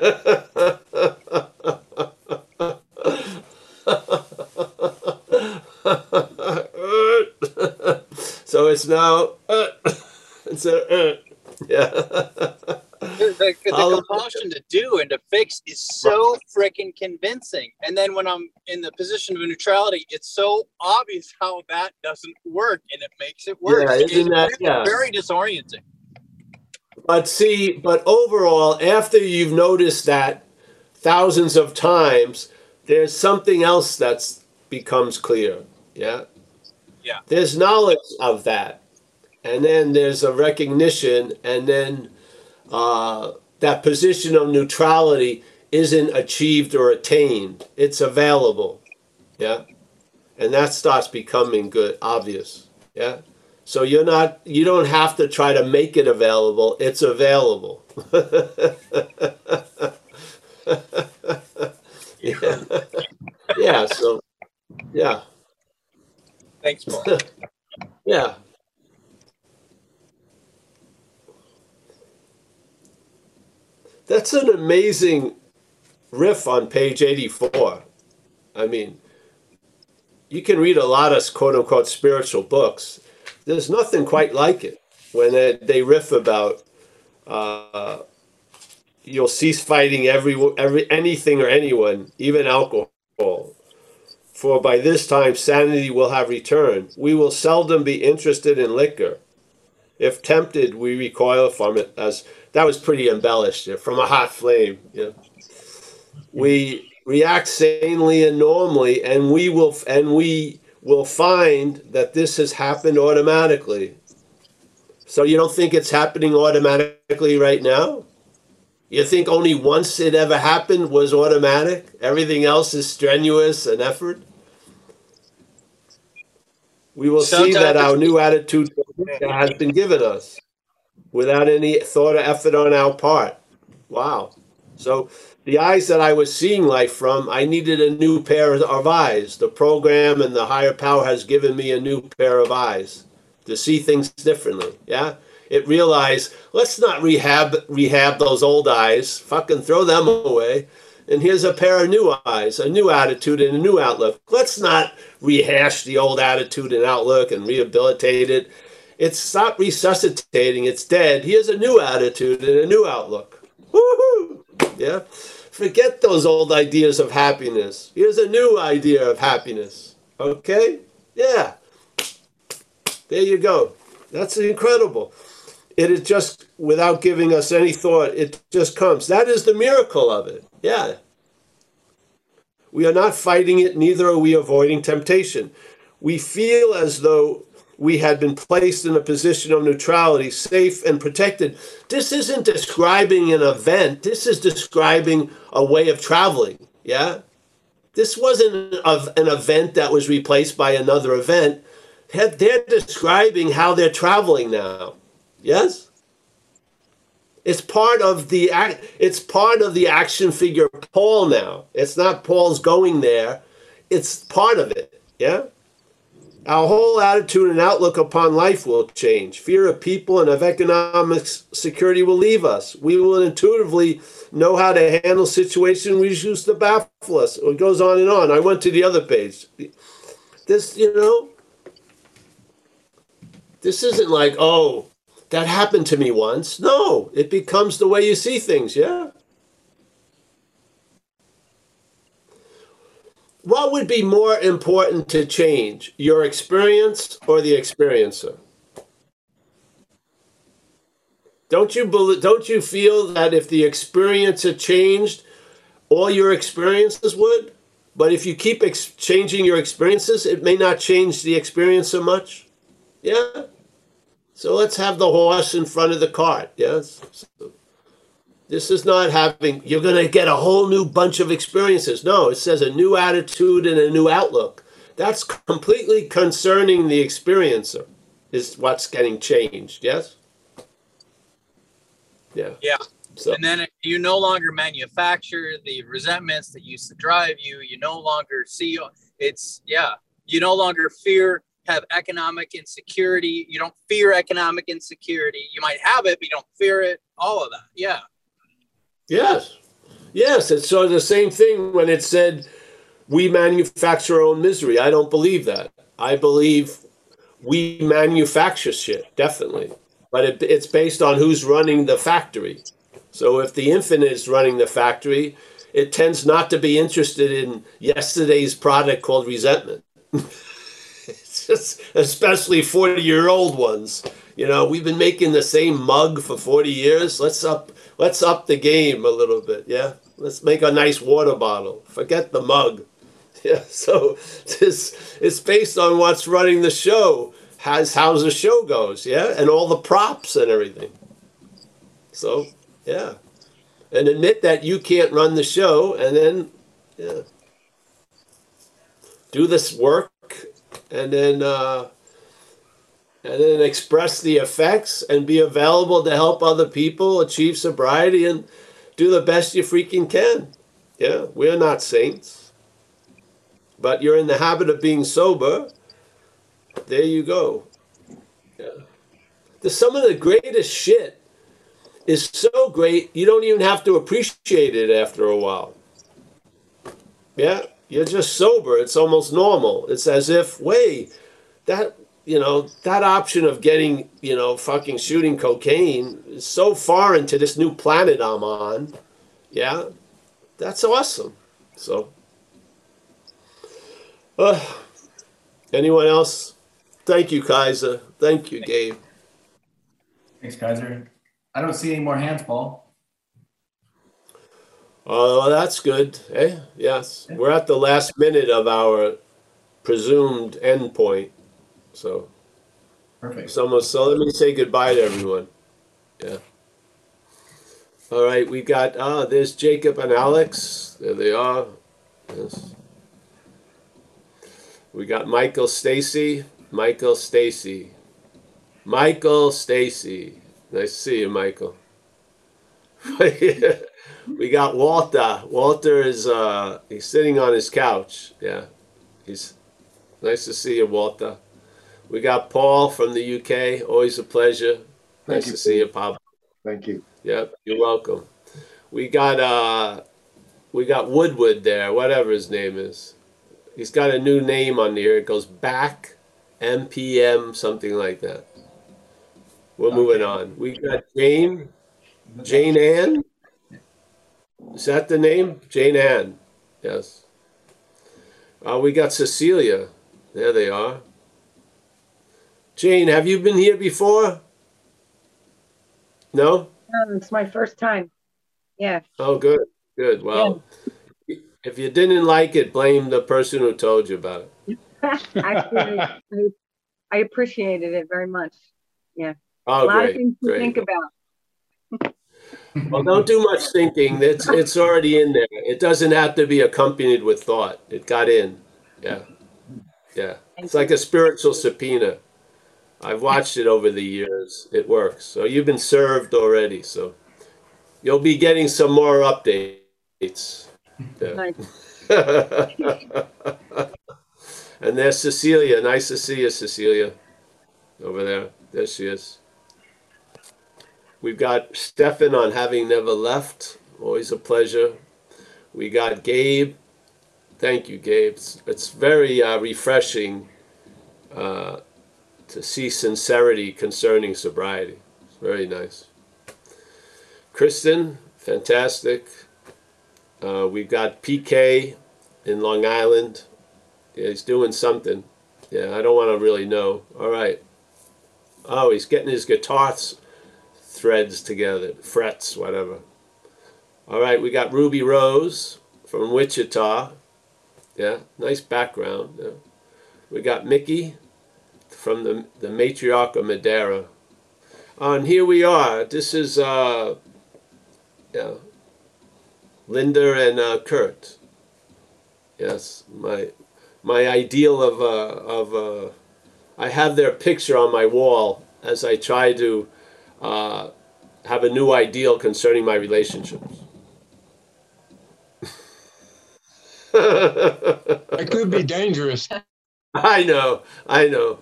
Speaker 2: so it's now uh, it's a uh, yeah.
Speaker 5: the, the, the compulsion to do and to fix is so freaking convincing. And then when I'm in the position of neutrality, it's so obvious how that doesn't work and it makes it worse.
Speaker 2: Yeah, isn't that
Speaker 5: it's
Speaker 2: yeah.
Speaker 5: very disorienting.
Speaker 2: But see, but overall, after you've noticed that thousands of times, there's something else that's becomes clear. Yeah.
Speaker 5: Yeah.
Speaker 2: There's knowledge of that and then there's a recognition, and then uh, that position of neutrality isn't achieved or attained. It's available, yeah, and that starts becoming good, obvious, yeah. So you're not, you don't have to try to make it available. It's available. yeah. yeah. So, yeah.
Speaker 5: Thanks, Paul.
Speaker 2: yeah. That's an amazing riff on page 84. I mean, you can read a lot of quote unquote spiritual books. There's nothing quite like it when they, they riff about uh, you'll cease fighting every, every anything or anyone, even alcohol. For by this time sanity will have returned. We will seldom be interested in liquor. If tempted, we recoil from it as that was pretty embellished from a hot flame. Yeah. We react sanely and normally, and we will and we will find that this has happened automatically. So you don't think it's happening automatically right now? You think only once it ever happened was automatic? Everything else is strenuous and effort? We will see that our new attitude has been given us without any thought or effort on our part. Wow. So the eyes that I was seeing life from, I needed a new pair of eyes. The program and the higher power has given me a new pair of eyes to see things differently. Yeah. It realized, let's not rehab rehab those old eyes. Fucking throw them away. And here's a pair of new eyes, a new attitude and a new outlook. Let's not rehash the old attitude and outlook and rehabilitate it it's stopped resuscitating. It's dead. Here's a new attitude and a new outlook. Woohoo! Yeah. Forget those old ideas of happiness. Here's a new idea of happiness. Okay? Yeah. There you go. That's incredible. It is just without giving us any thought, it just comes. That is the miracle of it. Yeah. We are not fighting it, neither are we avoiding temptation. We feel as though we had been placed in a position of neutrality, safe and protected. This isn't describing an event. This is describing a way of traveling. Yeah. This wasn't an event that was replaced by another event. They're describing how they're traveling now. Yes. It's part of the act. It's part of the action figure Paul now. It's not Paul's going there. It's part of it. Yeah. Our whole attitude and outlook upon life will change. Fear of people and of economic security will leave us. We will intuitively know how to handle situations we used to baffle us. It goes on and on. I went to the other page. This, you know, this isn't like, oh, that happened to me once. No, it becomes the way you see things, yeah? What would be more important to change, your experience or the experiencer? Don't you believe, don't you feel that if the experience had changed, all your experiences would? But if you keep ex- changing your experiences, it may not change the experience so much. Yeah. So let's have the horse in front of the cart. Yes. So this is not having, you're going to get a whole new bunch of experiences. No, it says a new attitude and a new outlook. That's completely concerning the experiencer, is what's getting changed. Yes? Yeah.
Speaker 5: Yeah. So. And then you no longer manufacture the resentments that used to drive you. You no longer see it's, yeah, you no longer fear have economic insecurity. You don't fear economic insecurity. You might have it, but you don't fear it. All of that. Yeah.
Speaker 2: Yes. Yes. It's so the same thing when it said we manufacture our own misery. I don't believe that. I believe we manufacture shit, definitely. But it, it's based on who's running the factory. So if the infinite is running the factory, it tends not to be interested in yesterday's product called resentment. especially 40 year old ones. You know, we've been making the same mug for 40 years. Let's up let's up the game a little bit, yeah? Let's make a nice water bottle. Forget the mug. Yeah, so this it's based on what's running the show, has how the show goes, yeah, and all the props and everything. So, yeah. And admit that you can't run the show and then yeah. Do this work and then uh, and then express the effects and be available to help other people achieve sobriety and do the best you freaking can. Yeah, we're not saints, but you're in the habit of being sober. There you go. Yeah. The, some of the greatest shit is so great you don't even have to appreciate it after a while. Yeah, you're just sober. It's almost normal. It's as if, wait, that you know that option of getting you know fucking shooting cocaine is so foreign to this new planet I'm on. Yeah, that's awesome. So, uh, anyone else? Thank you, Kaiser. Thank you, Gabe.
Speaker 1: Thanks, Kaiser. I don't see any more hands, Paul.
Speaker 2: Oh, that's good. Eh? Yes. We're at the last minute of our presumed endpoint. So,
Speaker 1: perfect.
Speaker 2: So, so let me say goodbye to everyone. Yeah. All right. We got, ah, there's Jacob and Alex. There they are. Yes. We got Michael Stacy. Michael Stacy. Michael Stacy. Nice to see you, Michael. we got Walter. Walter is uh, he's sitting on his couch. Yeah, he's nice to see you, Walter. We got Paul from the UK. Always a pleasure. Thank nice you, to see you, Pablo.
Speaker 6: Thank you.
Speaker 2: Yep, you're welcome. We got uh, we got Woodward there, whatever his name is. He's got a new name on here. It goes back, MPM, something like that. We're okay. moving on. We got Jane, Jane Ann. Is that the name? Jane Ann. Yes. Uh, we got Cecilia. There they are. Jane, have you been here before? No?
Speaker 7: Um, it's my first time. Yeah.
Speaker 2: Oh, good. Good. Well, yeah. if you didn't like it, blame the person who told you about
Speaker 7: it. Actually, I, I appreciated it very much. Yeah.
Speaker 2: Oh,
Speaker 7: lot of things to
Speaker 2: great.
Speaker 7: think about.
Speaker 2: Well, don't do much thinking. It's it's already in there. It doesn't have to be accompanied with thought. It got in. Yeah, yeah. It's like a spiritual subpoena. I've watched it over the years. It works. So you've been served already. So you'll be getting some more updates. Yeah.
Speaker 7: Nice.
Speaker 2: and there's Cecilia. Nice to see you, Cecilia. Over there. There she is. We've got Stefan on having never left. Always a pleasure. We got Gabe. Thank you, Gabe. It's, it's very uh, refreshing uh, to see sincerity concerning sobriety. It's very nice. Kristen, fantastic. Uh, we've got PK in Long Island. Yeah, he's doing something. Yeah, I don't want to really know. All right. Oh, he's getting his guitar th- threads together, frets, whatever. All right, we got Ruby Rose from Wichita. Yeah, nice background. Yeah. We got Mickey from the, the matriarch of Madeira. And here we are. This is uh, yeah, Linda and uh, Kurt. Yes, my my ideal of uh, of uh, I have their picture on my wall as I try to uh, have a new ideal concerning my relationships.
Speaker 6: it could be dangerous.
Speaker 2: I know, I know.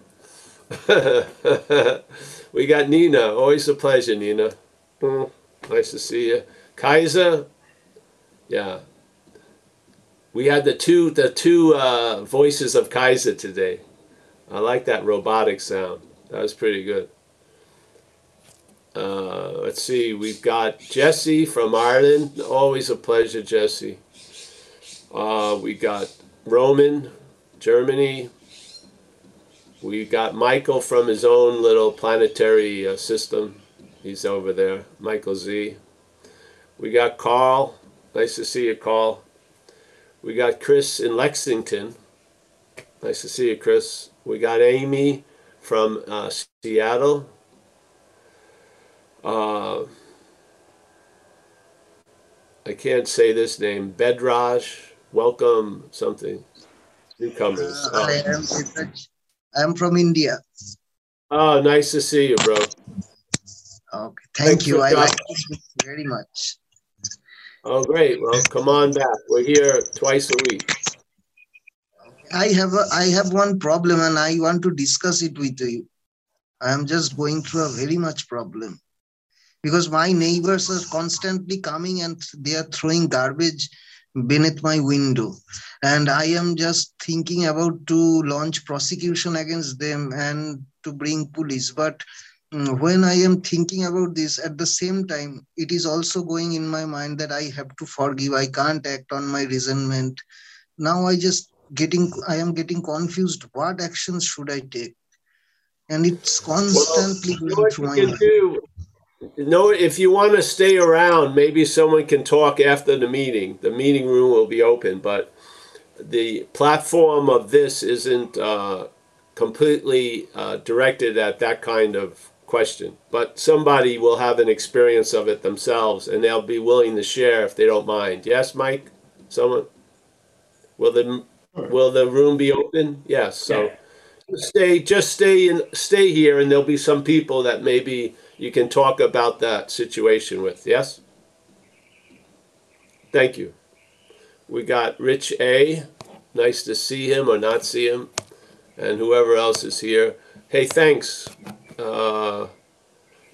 Speaker 2: we got Nina. Always a pleasure, Nina. Mm, nice to see you. Kaiser, yeah. We had the two the two uh, voices of Kaiser today. I like that robotic sound. That was pretty good. Uh, let's see. We've got Jesse from Ireland. Always a pleasure, Jesse. Uh, we got Roman, Germany. We got Michael from his own little planetary uh, system. He's over there, Michael Z. We got Carl. Nice to see you, Carl. We got Chris in Lexington. Nice to see you, Chris. We got Amy from uh, Seattle. Uh, I can't say this name. Bedraj. Welcome, something. Newcomers.
Speaker 8: Uh, I am. I am from India.
Speaker 2: oh, nice to see you, bro.
Speaker 8: Okay,
Speaker 2: Thanks
Speaker 8: thank you. I
Speaker 2: coming.
Speaker 8: like this very much.
Speaker 2: Oh, great. Well, come on back. We're here twice a week.
Speaker 8: I have a, I have one problem and I want to discuss it with you. I am just going through a very much problem because my neighbors are constantly coming and they are throwing garbage beneath my window. And i am just thinking about to launch prosecution against them and to bring police. But mm, when i am thinking about this at the same time it is also going in my mind that i have to forgive. I can't act on my resentment. Now i just getting i am getting confused. What actions should i take? And it's constantly
Speaker 2: know
Speaker 8: going through my mind.
Speaker 2: do? No, if you want to stay around, maybe someone can talk after the meeting. The meeting room will be open, but the platform of this isn't uh, completely uh, directed at that kind of question. But somebody will have an experience of it themselves, and they'll be willing to share if they don't mind. Yes, Mike. Someone. Will the Will the room be open? Yes. So stay, just stay and stay here, and there'll be some people that maybe you can talk about that situation with. Yes. Thank you. We got Rich A. Nice to see him or not see him, and whoever else is here. Hey, thanks. Uh,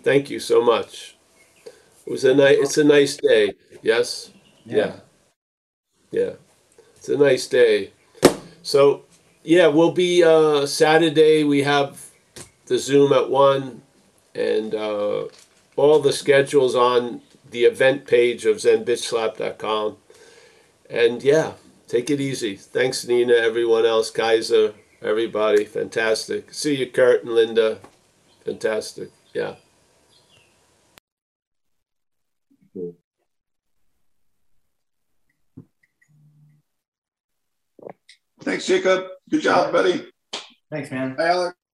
Speaker 2: thank you so much. It was a nice. It's a nice day. Yes. Yeah. Yeah. It's a nice day. So yeah, we'll be uh, Saturday. We have the Zoom at one, and uh, all the schedules on the event page of ZenBitchSlap.com. And yeah, take it easy. Thanks, Nina. Everyone else, Kaiser, everybody, fantastic. See you, Kurt and Linda. Fantastic. Yeah.
Speaker 9: Thanks, Jacob. Good job, buddy.
Speaker 1: Thanks, man.
Speaker 9: Hi, Alex.